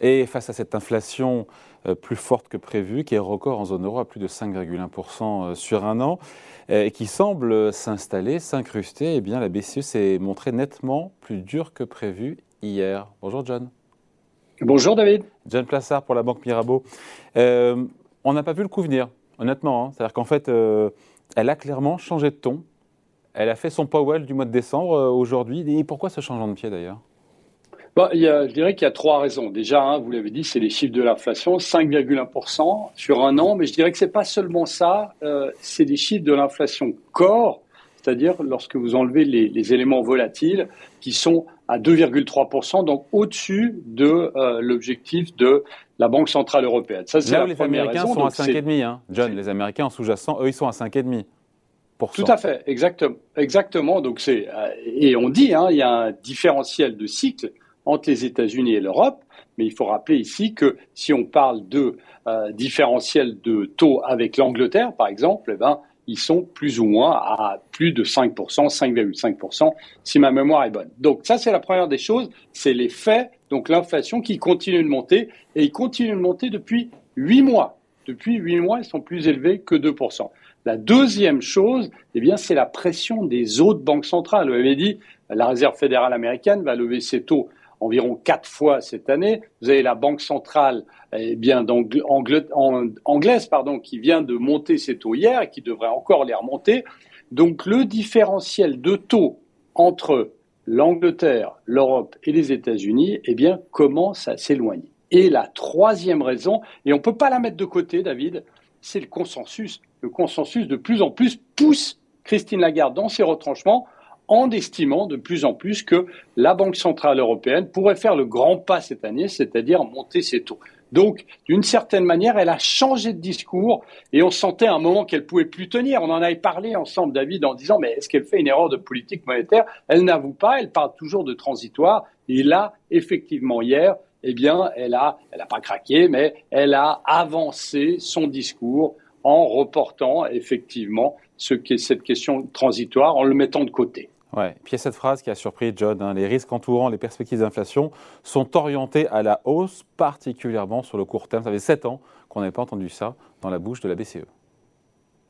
Et face à cette inflation euh, plus forte que prévu, qui est record en zone euro à plus de 5,1% sur un an, et qui semble s'installer, s'incruster, eh bien la BCE s'est montrée nettement plus dure que prévu hier. Bonjour John. Bonjour David. John Plassard pour la Banque Mirabeau. Euh, on n'a pas vu le coup venir, honnêtement. Hein. C'est-à-dire qu'en fait, euh, elle a clairement changé de ton. Elle a fait son Powell du mois de décembre euh, aujourd'hui. Et pourquoi ce changement de pied d'ailleurs? Bah, il y a, je dirais qu'il y a trois raisons. Déjà, hein, vous l'avez dit, c'est les chiffres de l'inflation, 5,1% sur un an. Mais je dirais que c'est pas seulement ça, c'est des chiffres de l'inflation corps, c'est-à-dire lorsque vous enlevez les, les, éléments volatiles qui sont à 2,3%, donc au-dessus de euh, l'objectif de la Banque Centrale Européenne. Ça, c'est Là où les Américains sont à 5,5, hein. John, les Américains en sous-jacent, eux, ils sont à 5,5%. Tout à fait, exactement. exactement. Donc c'est euh, et on dit, hein, il y a un différentiel de cycle entre les États-Unis et l'Europe, mais il faut rappeler ici que si on parle de euh, différentiel de taux avec l'Angleterre, par exemple, eh ben, ils sont plus ou moins à plus de 5%, 5,5%, si ma mémoire est bonne. Donc ça, c'est la première des choses, c'est les faits, donc l'inflation qui continue de monter, et il continue de monter depuis 8 mois. Depuis 8 mois, ils sont plus élevés que 2%. La deuxième chose, eh bien, c'est la pression des autres banques centrales. Vous avez dit, la Réserve fédérale américaine va lever ses taux environ quatre fois cette année. Vous avez la Banque centrale eh bien, anglaise pardon, qui vient de monter ses taux hier et qui devrait encore les remonter. Donc le différentiel de taux entre l'Angleterre, l'Europe et les États-Unis eh bien, commence à s'éloigner. Et la troisième raison, et on ne peut pas la mettre de côté, David, c'est le consensus. Le consensus de plus en plus pousse Christine Lagarde dans ses retranchements en estimant de plus en plus que la Banque centrale européenne pourrait faire le grand pas cette année, c'est-à-dire monter ses taux. Donc, d'une certaine manière, elle a changé de discours et on sentait à un moment qu'elle pouvait plus tenir. On en avait parlé ensemble, David, en disant mais est-ce qu'elle fait une erreur de politique monétaire? Elle n'avoue pas. Elle parle toujours de transitoire. Et là, effectivement, hier, eh bien, elle a, elle pas craqué, mais elle a avancé son discours en reportant effectivement ce cette question transitoire, en le mettant de côté. Ouais. Puis il y a cette phrase qui a surpris John hein, les risques entourant les perspectives d'inflation sont orientés à la hausse, particulièrement sur le court terme. Ça fait sept ans qu'on n'avait pas entendu ça dans la bouche de la BCE.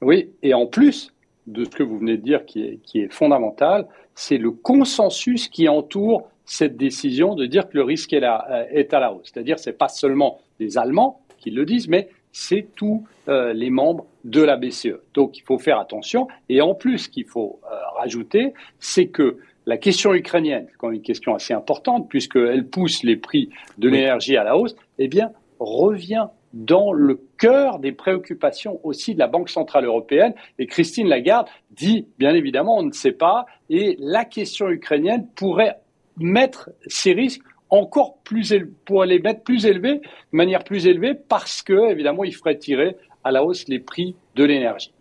Oui, et en plus de ce que vous venez de dire qui est, fondamental, c'est le consensus qui entoure cette décision de dire que le risque est, euh, est à la hausse. C'est-à-dire ce n'est pas seulement les Allemands qui le disent, mais c'est tous euh, les membres de la BCE. Donc il faut faire attention. Et en plus, ce qu'il faut euh, rajouter, c'est que la question ukrainienne, quand même une question assez importante, puisqu'elle pousse les prix de l'énergie à la hausse, eh bien, revient dans le cœur des préoccupations aussi de la Banque Centrale Européenne. Et Christine Lagarde dit, bien évidemment, on ne sait pas, et la question ukrainienne pourrait mettre ces risques encore plus pour les mettre plus élevés, de manière plus élevée, parce que évidemment, il ferait tirer à la hausse les prix de l'énergie.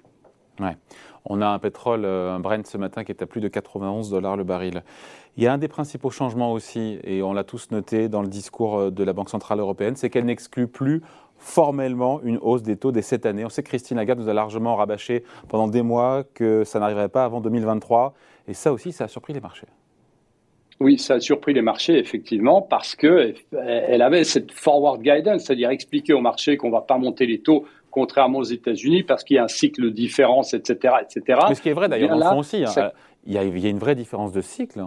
Ouais. On a un pétrole, euh, un Brent ce matin qui est à plus de 91 dollars le baril. Il y a un des principaux changements aussi, et on l'a tous noté dans le discours euh, de la Banque Centrale Européenne, c'est qu'elle n'exclut plus formellement une hausse des taux dès cette année. On sait que Christine Lagarde nous a largement rabâché pendant des mois que ça n'arriverait pas avant 2023, et ça aussi, ça a surpris les marchés. Oui, ça a surpris les marchés, effectivement, parce que elle avait cette forward guidance, c'est-à-dire expliquer aux marchés qu'on ne va pas monter les taux contrairement aux États-Unis, parce qu'il y a un cycle de différence, etc., etc. Mais ce qui est vrai d'ailleurs, dans le fond aussi, hein, il, y a, il, y a, une vraie différence de cycle.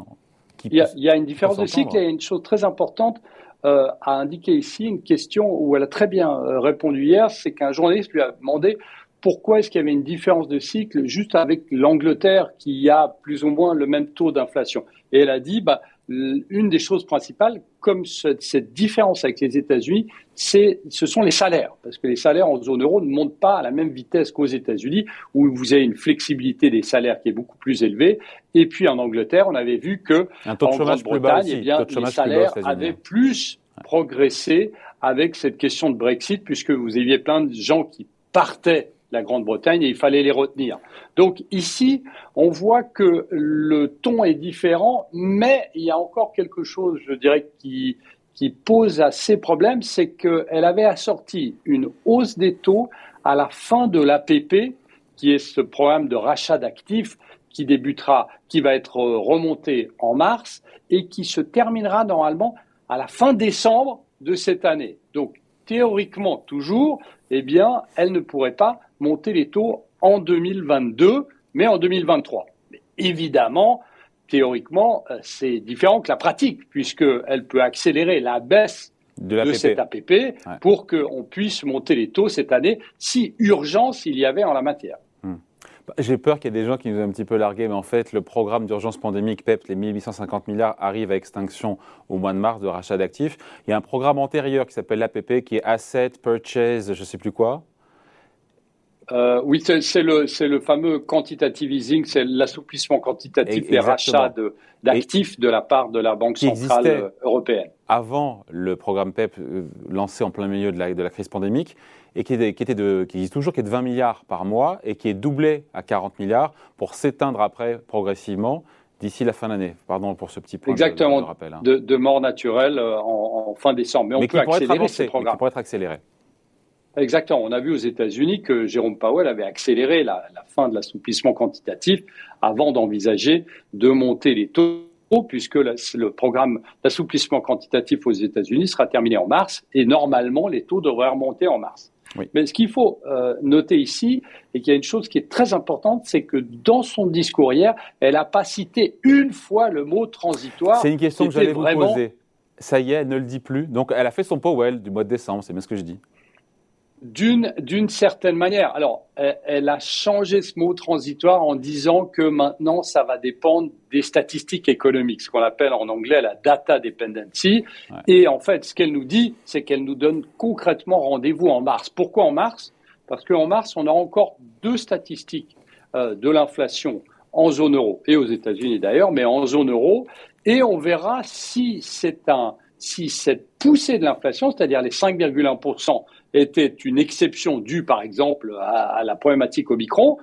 Il, y a, il, y a, une différence de cycle et une chose très importante euh, à indiquer ici, une question où elle a très bien euh, répondu hier, c'est qu'un journaliste lui a demandé pourquoi est-ce qu'il y avait une différence de cycle juste avec l'Angleterre qui a plus ou moins le même taux d'inflation? Et elle a dit, bah, une des choses principales, comme cette différence avec les États-Unis, c'est, ce sont les salaires, parce que les salaires en zone euro ne montent pas à la même vitesse qu'aux États-Unis, où vous avez une flexibilité des salaires qui est beaucoup plus élevée. Et puis en Angleterre, on avait vu que en Grande-Bretagne, eh bien, les salaires avaient plus progressé avec cette question de Brexit, puisque vous aviez plein de gens qui partaient la Grande-Bretagne et il fallait les retenir. Donc ici, on voit que le ton est différent, mais il y a encore quelque chose, je dirais, qui, pose assez problème, c'est qu'elle avait assorti une hausse des taux à la fin de l'APP, qui est ce programme de rachat d'actifs qui débutera, qui va être remonté en mars et qui se terminera normalement à la fin décembre de cette année. Donc, théoriquement, toujours, eh bien, elle ne pourrait pas monter les taux en 2022, mais en 2023. Mais évidemment, théoriquement, euh, c'est différent que la pratique, puisqu'elle peut accélérer la baisse de, cette APP pour qu'on puisse monter les taux cette année, si urgence il y avait en la matière. Hmm. Bah, j'ai peur qu'il y ait des gens qui nous ont un petit peu largué, mais en fait, le programme d'urgence pandémique PEP, les 1850 milliards, arrive à extinction au mois de mars de rachat d'actifs. Il y a un programme antérieur qui s'appelle l'APP, qui est Asset Purchase, je ne sais plus quoi, euh, oui, c'est le, le, fameux quantitative easing, c'est l'assouplissement quantitatif des rachats d'actifs de, la part de la Banque centrale euh, européenne. Avant le programme PEP euh, lancé en plein milieu de la, de la crise pandémique et qui, était, qui, était de, qui existe toujours, qui est de 20 milliards par mois et qui est doublé à 40 milliards pour s'éteindre après progressivement d'ici la fin de l'année. Pardon pour ce petit point Exactement, de, rappel. Hein. De, mort naturelle en, fin décembre. Mais, on peut accélérer ce programme. qui pourrait être accéléré. Exactement. On a vu aux États-Unis que Jérôme Powell avait accéléré la, fin de l'assouplissement quantitatif avant d'envisager de monter les taux puisque le programme d'assouplissement quantitatif aux États-Unis sera terminé en mars et normalement les taux devraient remonter en mars. Mais ce qu'il faut euh, noter ici, et qu'il y a une chose qui est très importante, c'est que dans son discours hier, elle n'a pas cité une fois le mot transitoire. C'est une question que j'allais vous poser. Ça y est, elle ne le dit plus. Donc elle a fait son Powell du mois de décembre, c'est bien ce que je dis d'une d'une certaine manière. Alors, elle, a changé ce mot transitoire en disant que maintenant, ça va dépendre des statistiques économiques, ce qu'on appelle en anglais la data dependency. Et en fait, ce qu'elle nous dit, c'est qu'elle nous donne concrètement rendez-vous en mars. Pourquoi en mars? Parce qu'en mars, on a encore deux statistiques euh, de l'inflation en zone euro et aux États-Unis d'ailleurs, mais en zone euro, et on verra si c'est un si cette poussée de l'inflation, c'est-à-dire les 5,1%, était une exception due, par exemple, à, la problématique Omicron,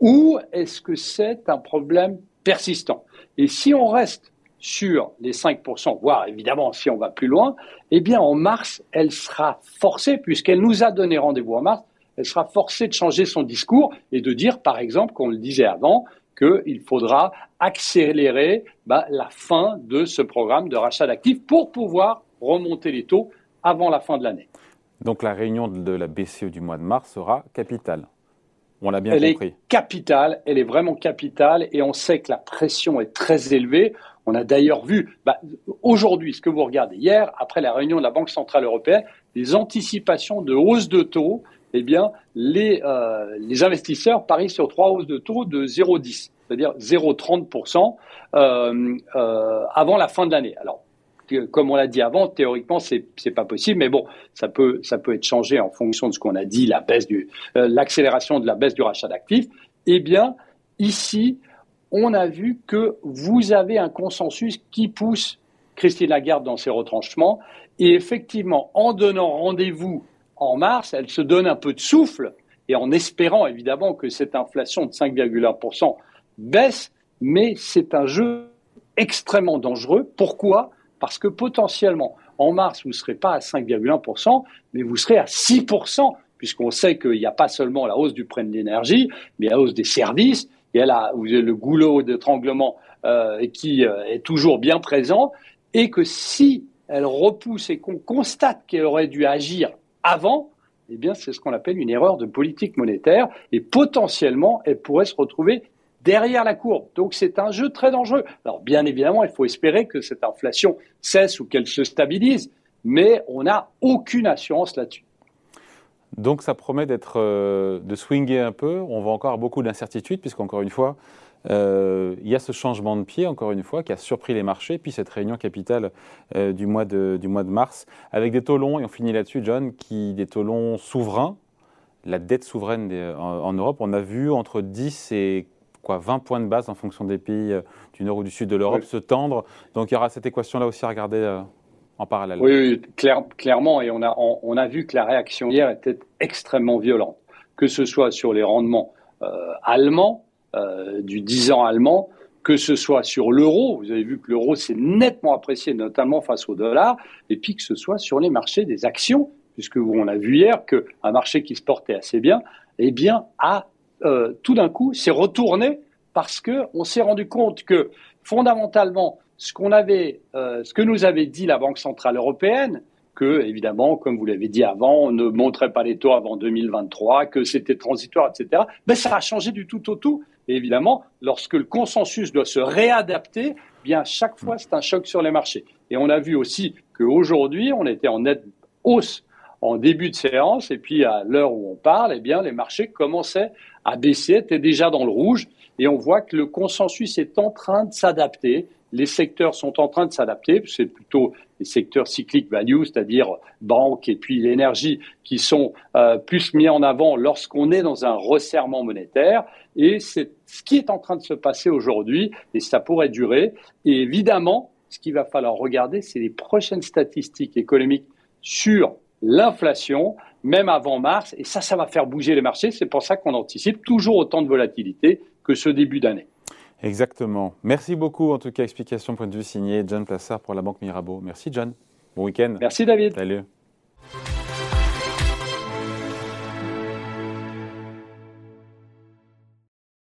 ou est-ce que c'est un problème persistant? Et si on reste sur les 5%, voire évidemment si on va plus loin, eh bien en mars, elle sera forcée, puisqu'elle nous a donné rendez-vous en mars, elle sera forcée de changer son discours et de dire, par exemple, qu'on le disait avant, qu'il faudra accélérer bah, la fin de ce programme de rachat d'actifs pour pouvoir remonter les taux avant la fin de l'année. Donc la réunion de la BCE du mois de mars sera capitale. On l'a bien elle compris. Elle est capitale, elle est vraiment capitale et on sait que la pression est très élevée. On a d'ailleurs vu, bah, aujourd'hui, ce que vous regardez hier, après la réunion de la Banque Centrale Européenne, les anticipations de hausse de taux, eh bien, les, euh, les investisseurs parient sur trois hausses de taux de 0,10, c'est-à-dire 0,30% euh, euh, avant la fin de l'année. Alors, comme on l'a dit avant, théoriquement, c'est n'est pas possible, mais bon, ça peut ça peut être changé en fonction de ce qu'on a dit, la baisse l'accélération de la baisse du rachat d'actifs. Eh bien, ici, on a vu que vous avez un consensus qui pousse Christine Lagarde dans ses retranchements, et effectivement, en donnant rendez-vous en mars, elle se donne un peu de souffle, et en espérant évidemment que cette inflation de 5,1% baisse, mais c'est un jeu extrêmement dangereux. Pourquoi? Parce que potentiellement, en mars, vous ne serez pas à 5,1%, mais vous serez à 6%, puisqu'on sait qu'il n'y a pas seulement la hausse du prix de l'énergie, mais la hausse des services, il y a vous avez le goulot d'étranglement euh, qui euh, est toujours bien présent, et que si elle repousse et qu'on constate qu'elle aurait dû agir avant, eh bien, c'est ce qu'on appelle une erreur de politique monétaire, et potentiellement, elle pourrait se retrouver derrière la courbe. Donc c'est un jeu très dangereux. Alors bien évidemment, il faut espérer que cette inflation cesse ou qu'elle se stabilise, mais on n'a aucune assurance là-dessus. Donc ça promet d'être, euh, de swinguer un peu. On va encore beaucoup d'incertitudes, puisqu'encore une fois, euh, il y a ce changement de pied, encore une fois, qui a surpris les marchés, puis cette réunion capitale euh, du, mois de, du mois de mars, avec des taux longs, et on finit là-dessus, John, qui, des taux longs souverains, la dette souveraine en, en, Europe, on a vu entre 10 et quoi, 20 points de base en fonction des pays euh, du nord ou du sud de l'Europe se tendre. Donc il y aura cette équation-là aussi à regarder en parallèle. Oui, clairement. Et on a, on, a vu que la réaction hier était extrêmement violente, que ce soit sur les rendements euh, du 10 ans allemand, que ce soit sur l'euro, vous avez vu que l'euro s'est nettement apprécié, notamment face au dollar, et puis que ce soit sur les marchés des actions, puisque on a vu hier qu'un marché qui se portait assez bien, eh bien, a euh, tout d'un coup, s'est retourné parce qu'on s'est rendu compte que fondamentalement, ce qu'on avait, euh, ce que nous avait dit la Banque centrale européenne, que, évidemment, comme vous l'avez dit avant, on ne montrait pas les taux avant 2023, que c'était transitoire, etc. Mais ça a changé du tout au tout. Et évidemment, lorsque le consensus doit se réadapter, eh bien chaque fois c'est un choc sur les marchés. Et on a vu aussi qu'aujourd'hui, on était en nette hausse en début de séance, et puis à l'heure où on parle, eh bien les marchés commençaient à baisser, étaient déjà dans le rouge, et on voit que le consensus est en train de s'adapter les secteurs sont en train de s'adapter. C'est plutôt les secteurs cycliques value, c'est-à-dire banque et puis l'énergie, qui sont euh, plus mis en avant lorsqu'on est dans un resserrement monétaire. Et c'est ce qui est en train de se passer aujourd'hui, et ça pourrait durer. Et évidemment, ce qu'il va falloir regarder, c'est les prochaines statistiques économiques sur l'inflation, même avant mars. Et ça, ça va faire bouger les marchés. C'est pour ça qu'on anticipe toujours autant de volatilité que ce début d'année. Exactement. Merci beaucoup, en tout cas, explication point de vue signé John Plassard pour la Banque Mirabeau. Merci, John. Bon week-end. Merci, David. Salut.